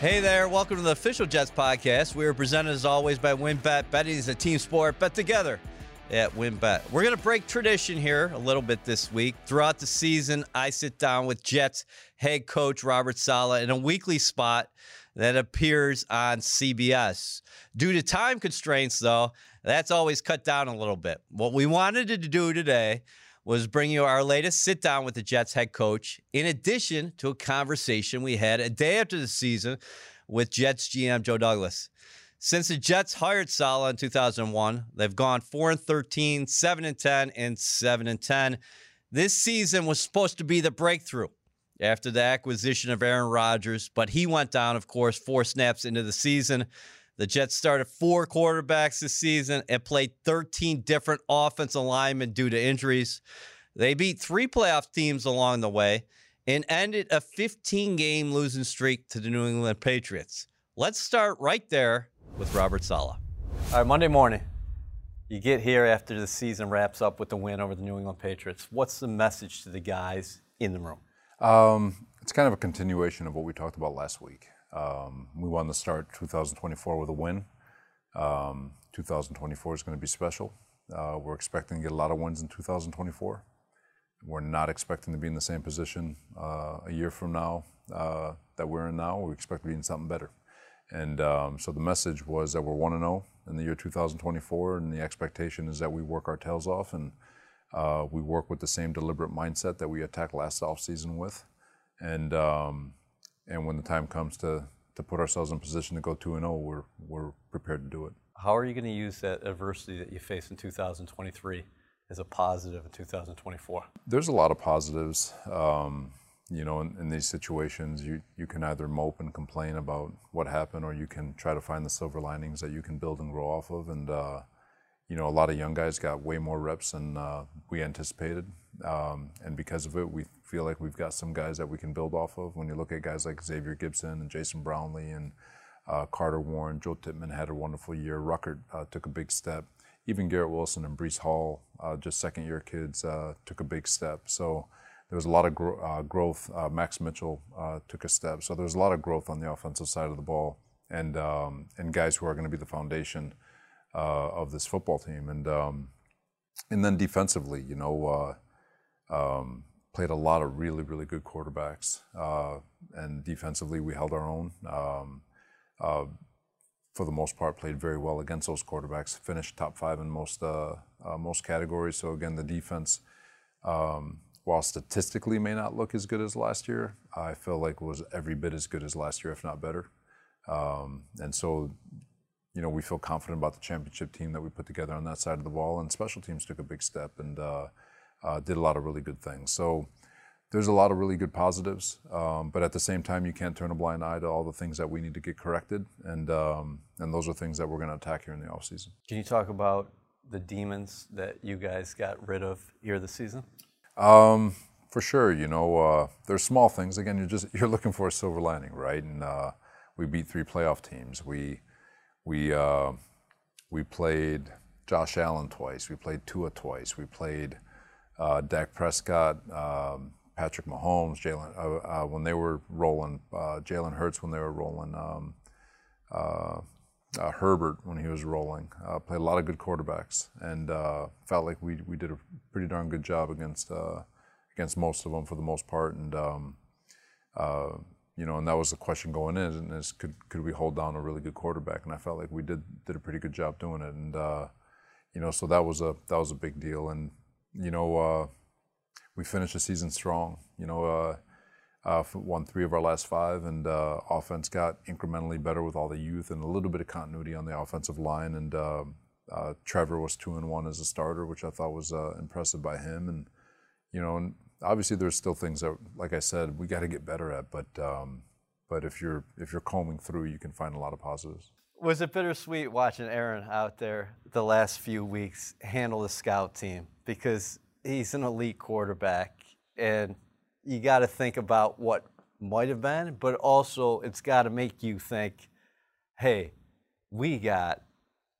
Hey there, welcome to the official Jets podcast. We are presented as always by WinBet. Betting is a team sport. Bet together at WinBet. We're going to break tradition here a little bit this week. Throughout the season, I sit down with Jets head coach Robert Saleh in a weekly spot that appears on CBS. Due to time constraints, though, that's always cut down a little bit. What we wanted to do today was bringing you our latest sit down with the Jets head coach, in addition to a conversation we had a day after the season with Jets GM Joe Douglas. Since the Jets hired Saleh in 2001, they've gone 4 and 13, 7 and 10, and 7 and 10. This season was supposed to be the breakthrough after the acquisition of Aaron Rodgers, but he went down, of course, four snaps into the season. The Jets started four quarterbacks this season and played 13 different offensive linemen due to injuries. They beat three playoff teams along the way and ended a 15 game losing streak to the New England Patriots. Let's start right there with Robert Saleh. All right, Monday morning, you get here after the season wraps up with the win over the New England Patriots. What's the message to the guys in the room? Um, it's kind of a continuation of what we talked about last week. Um, we want to start 2024 with a win. Um, 2024 is going to be special. Uh, we're expecting to get a lot of wins in 2024. We're not expecting to be in the same position uh, a year from now uh, that we're in now. We expect to be in something better. And um, so the message was that we're 1 0 in the year 2024, and the expectation is that we work our tails off and uh, we work with the same deliberate mindset that we attacked last offseason with. And um, and when the time comes to to put ourselves in position to go 2 and 0, we're we're prepared to do it. How are you going to use that adversity that you face in 2023 as a positive in 2024? There's a lot of positives. Um, you know, in, in, these situations, you, you can either mope and complain about what happened, or you can try to find the silver linings that you can build and grow off of. And uh, you know, a lot of young guys got way more reps than uh, we anticipated, um, and because of it, we feel like we've got some guys that we can build off of. When you look at guys like Xavier Gipson and Jason Brownlee and uh, Carter Warren, Joe Tippmann had a wonderful year. Ruckert uh, took a big step. Even Garrett Wilson and Breece Hall, uh, just second-year kids, uh, took a big step. So there was a lot of gro- uh, growth. Uh, Max Mitchell took a step. So there was a lot of growth on the offensive side of the ball, and um, and guys who are going to be the foundation of this football team. And um, and then defensively, you know. Um, played a lot of really, really good quarterbacks. Uh, and defensively, we held our own. Um, uh, for the most part, played very well against those quarterbacks. Finished top five in most uh, uh most categories. So again, the defense, um, while statistically may not look as good as last year, I feel like was every bit as good as last year, if not better. Um, and so, you know, we feel confident about the championship team that we put together on that side of the ball. And special teams took a big step and uh, did a lot of really good things. So there's a lot of really good positives, um, but at the same time, you can't turn a blind eye to all the things that we need to get corrected, and um, and those are things that we're going to attack here in the offseason. Can you talk about the demons that you guys got rid of here this season? Um, for sure, you know, uh, there's small things. Again, you're just you're looking for a silver lining, right? And uh, we beat three playoff teams. We we uh, we played Josh Allen twice. We played Tua twice. We played uh, Dak Prescott, um, Patrick Mahomes, Jalen uh, uh, when they were rolling, uh, Jalen Hurts when they were rolling, um, uh, uh, Herbert when he was rolling. played a lot of good quarterbacks, and felt like we we did a pretty darn good job against against most of them for the most part, and. Um, you know, and that was the question going in: is could could we hold down a really good quarterback? And I felt like we did did a pretty good job doing it, and you know, so that was a that was a big deal. And you know, uh, we finished the season strong. You know, uh, uh, won three of our last five, and uh, offense got incrementally better with all the youth and a little bit of continuity on the offensive line. And uh, uh, Trevor was two and one as a starter, which I thought was impressive by him. And you know, and obviously there's still things that, like I said, we got to get better at. But um, but if you're if you're combing through, you can find a lot of positives. Was it bittersweet watching Aaron out there the last few weeks handle the scout team because he's an elite quarterback and you got to think about what might have been, but also it's got to make you think, hey, we got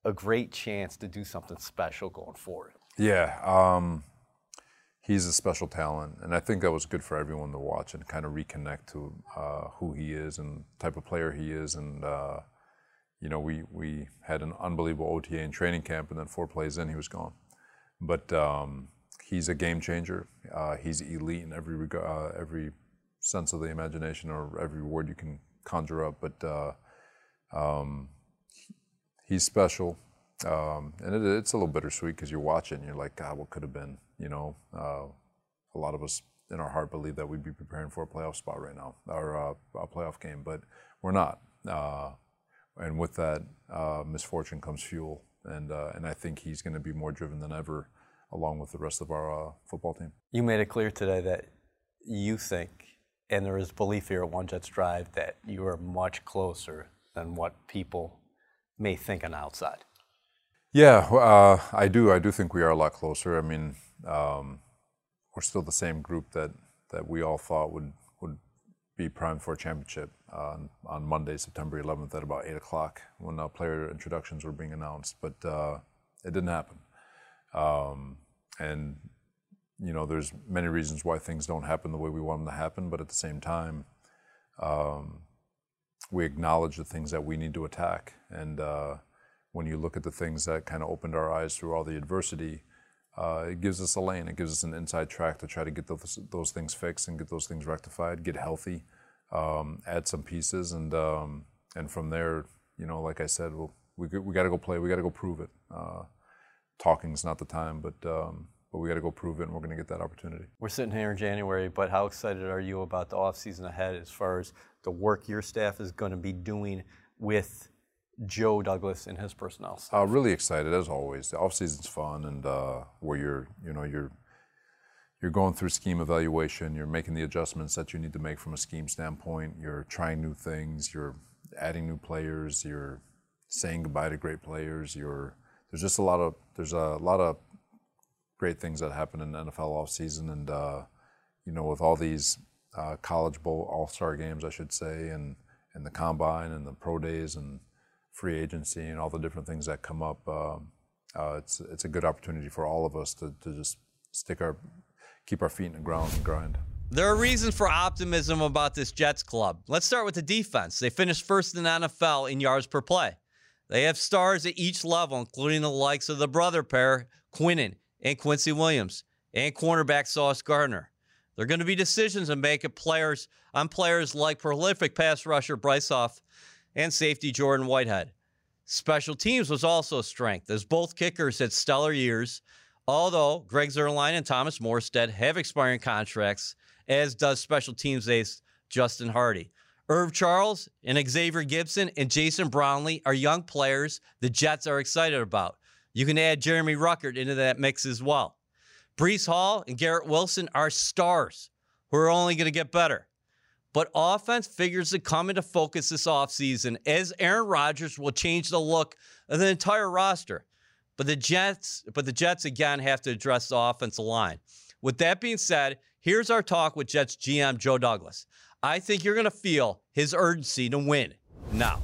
a great chance to do something special going forward. Yeah. Um, he's a special talent, and I think that was good for everyone to watch and kind of reconnect to uh, who he is and type of player he is. And uh, you know, we we had an unbelievable OTA in training camp, and then four plays in, he was gone. But um, he's a game changer. Uh, he's elite in every regard, uh, every sense of the imagination, or every word you can conjure up. But uh, um, he's special. Um, and it, it's a little bittersweet because you're watching, you're like, God, what could have been? You know, uh, a lot of us in our heart believe that we'd be preparing for a playoff spot right now, or uh, a playoff game, but we're not. And with that uh, misfortune comes fuel, and uh, and I think he's going to be more driven than ever, along with the rest of our uh, football team. You made it clear today that you think, and there is belief here at One Jets Drive that you are much closer than what people may think on the outside. Yeah, uh, I do. I do think we are a lot closer. I mean, um, we're still the same group that, that we all thought would be primed for a championship on, on Monday, September 11th at about 8 o'clock when uh, player introductions were being announced. But uh, it didn't happen. Um, and, you know, there's many reasons why things don't happen the way we want them to happen. But at the same time, um, we acknowledge the things that we need to attack. And, uh, when you look at the things that kind of opened our eyes through all the adversity, uh, it gives us a lane. It gives us an inside track to try to get those, those things fixed and get those things rectified, get healthy, um, add some pieces, and um, and from there, you know, like I said, we'll, we we got to go play. We got to go prove it. Uh, talking's not the time, but um, but we got to go prove it, and we're going to get that opportunity. We're sitting here in January, but how excited are you about the off season ahead as far as the work your staff is going to be doing with Joe Douglas and his personnel? Uh, really excited as always. The off season's fun, and uh, where you're, you know, you're you're going through scheme evaluation. You're making the adjustments that you need to make from a scheme standpoint. You're trying new things. You're adding new players. You're saying goodbye to great players. You're there's just a lot of there's a lot of great things that happen in NFL off season, and uh, you know, with all these uh, college bowl all star games, I should say, and and the combine and the pro days and free agency and all the different things that come up, um, uh, it's it's a good opportunity for all of us to, to just stick our keep our feet in the ground and grind. There are reasons for optimism about this Jets club. Let's start with the defense. They finished first in the NFL in yards per play. They have stars at each level, including the likes of the brother pair, Quinnen and Quincy Williams, and cornerback Sauce Gardner. There are going to be decisions to make at players on players like prolific pass rusher Bryce Huff and safety Jordan Whitehead. Special teams was also a strength, as both kickers had stellar years, although Greg Zuerlein and Thomas Morstead have expiring contracts, as does special teams ace Justin Hardy. Irv Charles and Xavier Gipson and Jason Brownlee are young players the Jets are excited about. You can add Jeremy Ruckert into that mix as well. Breece Hall and Garrett Wilson are stars who are only going to get better. But offense figures to come into focus this offseason as Aaron Rodgers will change the look of the entire roster. But the Jets, but the Jets again have to address the offensive line. With that being said, here's our talk with Jets GM Joe Douglas. I think you're going to feel his urgency to win now.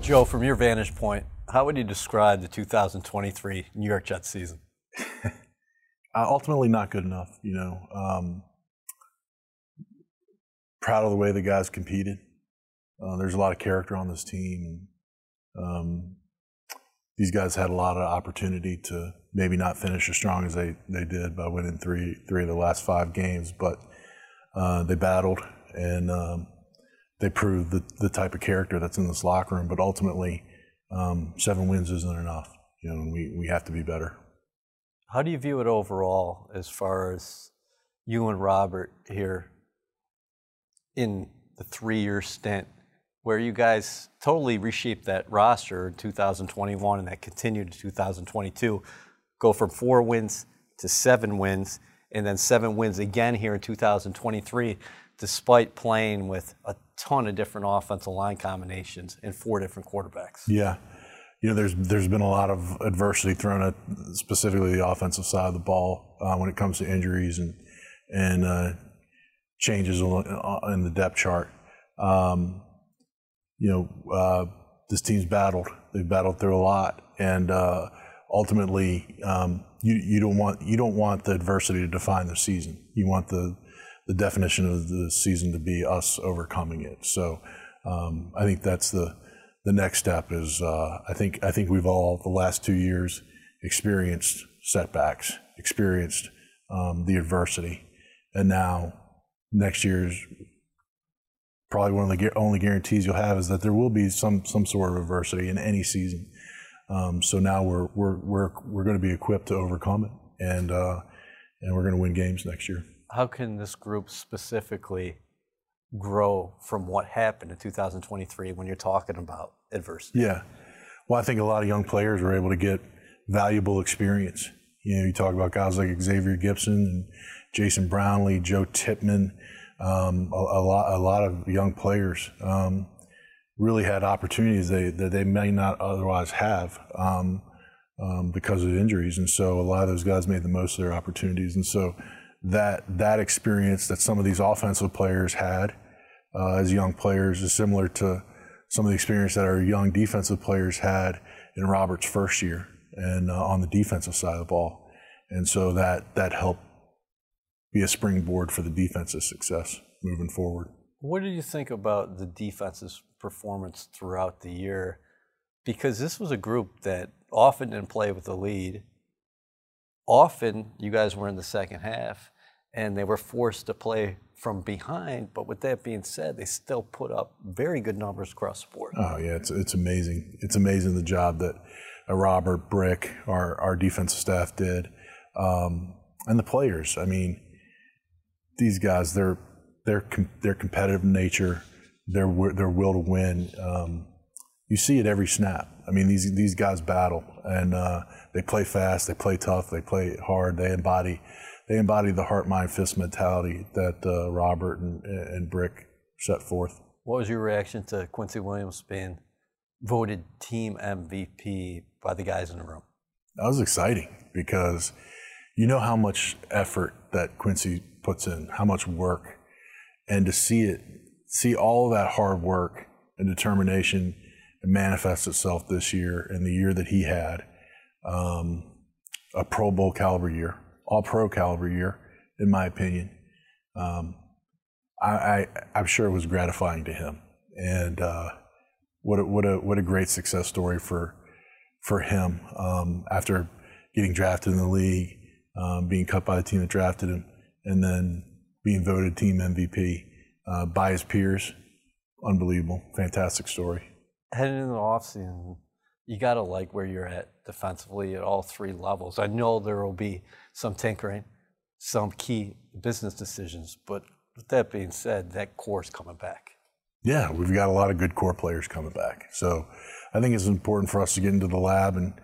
Joe, from your vantage point, how would you describe the 2023 New York Jets season? uh, ultimately, not good enough. You know, um, proud of the way the guys competed. Uh, there's a lot of character on this team. Um, these guys had a lot of opportunity to maybe not finish as strong as they, they did by winning three three of the last five games, but uh, they battled and um, they proved the, the type of character that's in this locker room. But ultimately, um, seven wins isn't enough. You know, we, we have to be better. How do you view it overall as far as you and Robert here in the three year stint where you guys totally reshaped that roster in 2021 and that continued to 2022, go from four wins to seven wins, and then seven wins again here in 2023, despite playing with a ton of different offensive line combinations and four different quarterbacks. Yeah. You know, there's there's been a lot of adversity thrown at specifically the offensive side of the ball uh, when it comes to injuries and and uh, changes in the depth chart. Um, you know, uh, this team's battled. They've battled through a lot, and uh, ultimately, um, you you don't want you don't want the adversity to define the season. You want the the definition of the season to be us overcoming it. So um, I think that's the the next step. Is uh, I think I think we've all the last two years experienced setbacks, experienced um, the adversity, and now next year's probably one of the only guarantees you'll have is that there will be some some sort of adversity in any season. Um, so now we're we're we're we're going to be equipped to overcome it, and uh, and we're going to win games next year. How can this group specifically grow from what happened in 2023 when you're talking about adversity? Yeah, well, I think a lot of young players were able to get valuable experience. You know, you talk about guys like Xavier Gipson and Jason Brownlee, Joe Tippmann, um, a, a, lot, a lot of young players um, really had opportunities they, that they may not otherwise have um, um, because of injuries, and so a lot of those guys made the most of their opportunities, and so that that experience that some of these offensive players had uh, as young players is similar to some of the experience that our young defensive players had in Robert's first year and uh, on the defensive side of the ball. And so that that helped be a springboard for the defense's success moving forward. What do you think about the defense's performance throughout the year? Because this was a group that often didn't play with the lead. Often you guys were in the second half and they were forced to play from behind. But with that being said, they still put up very good numbers across the board. Oh yeah, it's it's amazing. It's amazing the job that uh, Robert Brick, our our defensive staff, did, um, and the players. I mean, these guys, they're they're they're competitive in nature, their their will to win. Um, you see it every snap. I mean, these these guys battle and uh, they play fast, they play tough, they play hard, they embody they embody the heart, mind, fist mentality that uh, Robert and, and Brick set forth. What was your reaction to Quincy Williams being voted team MVP by the guys in the room? That was exciting because you know how much effort that Quincy puts in, how much work, and to see it, see all of that hard work and determination manifest itself this year and the year that he had, um, a Pro Bowl caliber year, all pro caliber year, in my opinion. Um, I, am sure it was gratifying to him. And uh, what, a, what, a, what a great success story for, for him um, after getting drafted in the league, um, being cut by the team that drafted him, and then being voted team MVP uh, by his peers. Unbelievable. Fantastic story. Heading into the offseason, you got to like where you're at defensively at all three levels. I know there will be some tinkering, some key business decisions, but with that being said, that core's coming back. Yeah, we've got a lot of good core players coming back. So I think it's important for us to get into the lab and,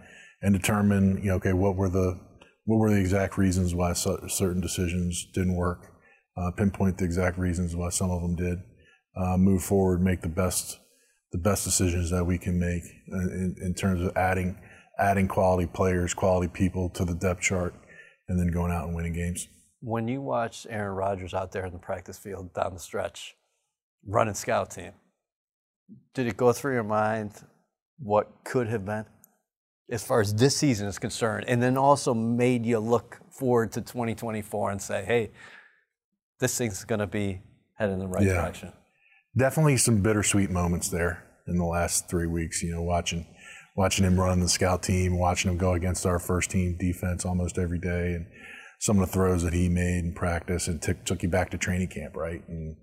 and determine, you know, okay, what were the what were the exact reasons why certain decisions didn't work, uh, pinpoint the exact reasons why some of them did, uh, move forward, make the best the best decisions that we can make in, in terms of adding adding quality players, quality people to the depth chart, and then going out and winning games. When you watch Aaron Rodgers out there in the practice field down the stretch, running scout team, did it go through your mind what could have been as far as this season is concerned? And then also made you look forward to 2024 and say, hey, this thing's going to be heading in the right yeah. direction definitely some bittersweet moments there in the last three weeks. You know, watching watching him run the scout team, watching him go against our first team defense almost every day, and some of the throws that he made in practice and t- took you back to training camp, right? And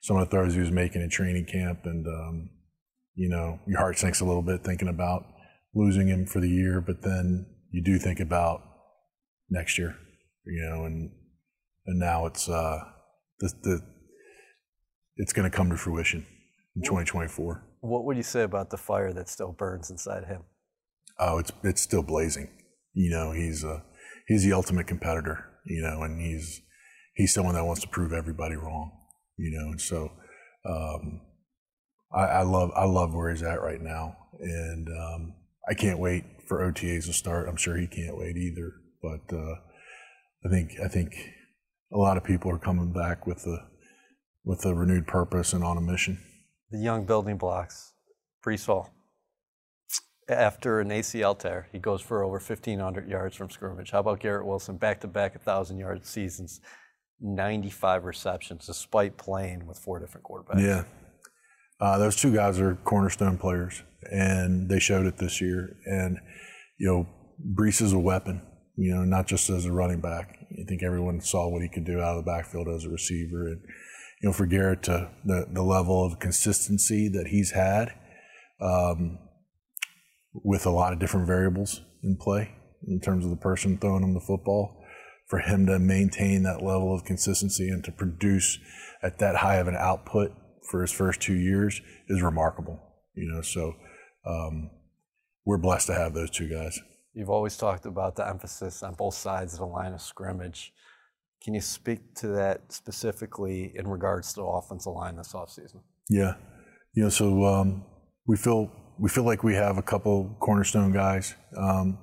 some of the throws he was making in training camp, and um, you know, your heart sinks a little bit thinking about losing him for the year, but then you do think about next year, you know, and and now it's uh, the the it's going to come to fruition in 2024. What would you say about the fire that still burns inside him? Oh, it's it's still blazing. You know, he's a he's the ultimate competitor. You know, and he's he's someone that wants to prove everybody wrong. You know, and so um, I, I, love I love where he's at right now, and um, I can't wait for OTAs to start. I'm sure he can't wait either. But uh, I think I think a lot of people are coming back with the with a renewed purpose and on a mission. The young building blocks, Breece Hall. after an ACL tear, he goes for over 1,500 yards from scrimmage. How about Garrett Wilson, back to back 1,000 yard seasons, 95 receptions, despite playing with four different quarterbacks? Yeah. Uh, those two guys are cornerstone players, and they showed it this year. And, you know, Breece is a weapon, you know, not just as a running back. I think everyone saw what he could do out of the backfield as a receiver. And, you know, for Garrett to the, the level of consistency that he's had, um, with a lot of different variables in play in terms of the person throwing him the football. For him to maintain that level of consistency and to produce at that high of an output for his first two years is remarkable. You know, so um, we're blessed to have those two guys. You've always talked about the emphasis on both sides of the line of scrimmage. Can you speak to that specifically in regards to the offensive line this offseason? Yeah, you know, so um, we feel we feel like we have a couple cornerstone guys um,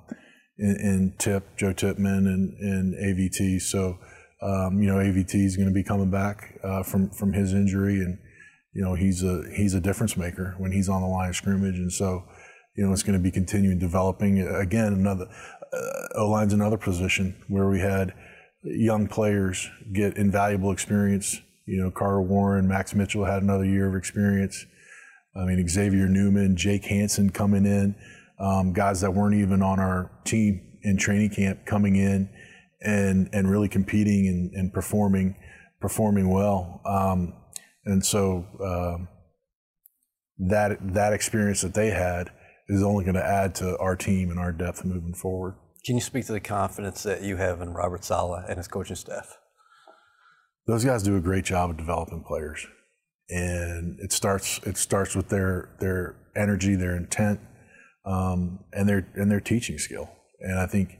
in, in, Tip, Joe Tippmann, and, and AVT. So, um, you know, AVT is going to be coming back uh, from from his injury, and you know he's a he's a difference maker when he's on the line of scrimmage, and so you know it's going to be continuing developing. Again, another uh, O line's another position where we had young players get invaluable experience. You know, Carter Warren, Max Mitchell had another year of experience. I mean, Xavier Newman, Jake Hanson coming in, um, guys that weren't even on our team in training camp coming in and and really competing and, and performing performing well. Um, and so um, that that experience that they had is only going to add to our team and our depth moving forward. Can you speak to the confidence that you have in Robert Saleh and his coaching staff? Those guys do a great job of developing players and it starts it starts with their their energy, their intent, um, and their and their teaching skill. And I think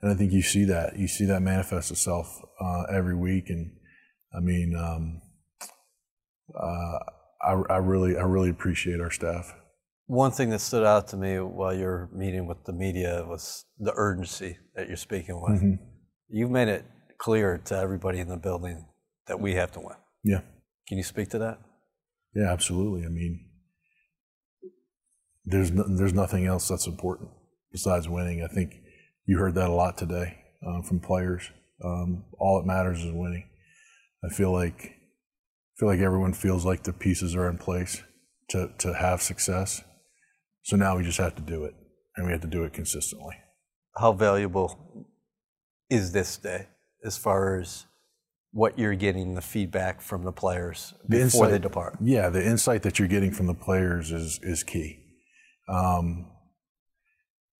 and I think you see that you see that manifest itself uh, every week. And I mean, um, uh, I, I really I really appreciate our staff. One thing that stood out to me while you're meeting with the media was the urgency that you're speaking with. Mm-hmm. You've made it clear to everybody in the building that we have to win. Yeah. Can you speak to that? Yeah, absolutely. I mean, there's no, there's nothing else that's important besides winning. I think you heard that a lot today uh, from players. Um, all that matters is winning. I feel like I feel like everyone feels like the pieces are in place to to have success. So now we just have to do it, and we have to do it consistently. How valuable is this day as far as what you're getting the feedback from the players the before insight, they depart. Yeah, the insight that you're getting from the players is is key, um,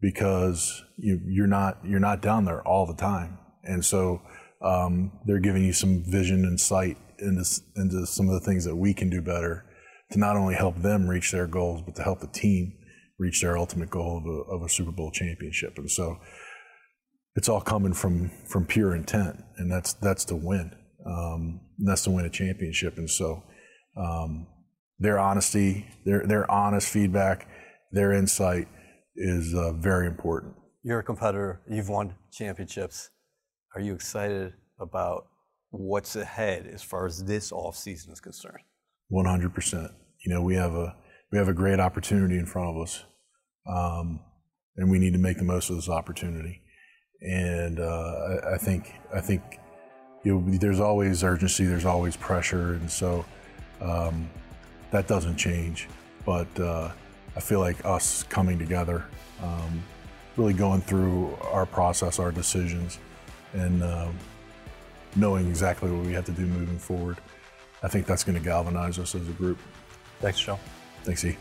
because you, you're not you're not down there all the time, and so um, they're giving you some vision and sight into into some of the things that we can do better to not only help them reach their goals, but to help the team reach their ultimate goal of a, of a Super Bowl championship, and so. It's all coming from from pure intent, and that's that's to win. Um, that's to win a championship. And so um, their honesty, their, their honest feedback, their insight is uh, very important. You're a competitor. You've won championships. Are you excited about what's ahead as far as this off season is concerned? 100%. You know, we have a we have a great opportunity in front of us, um, and we need to make the most of this opportunity. And uh, I, I think I think you know, there's always urgency, there's always pressure, and so um, that doesn't change. But uh, I feel like us coming together, um, really going through our process, our decisions, and uh, knowing exactly what we have to do moving forward, I think that's going to galvanize us as a group. Thanks, Joe. Thanks, E.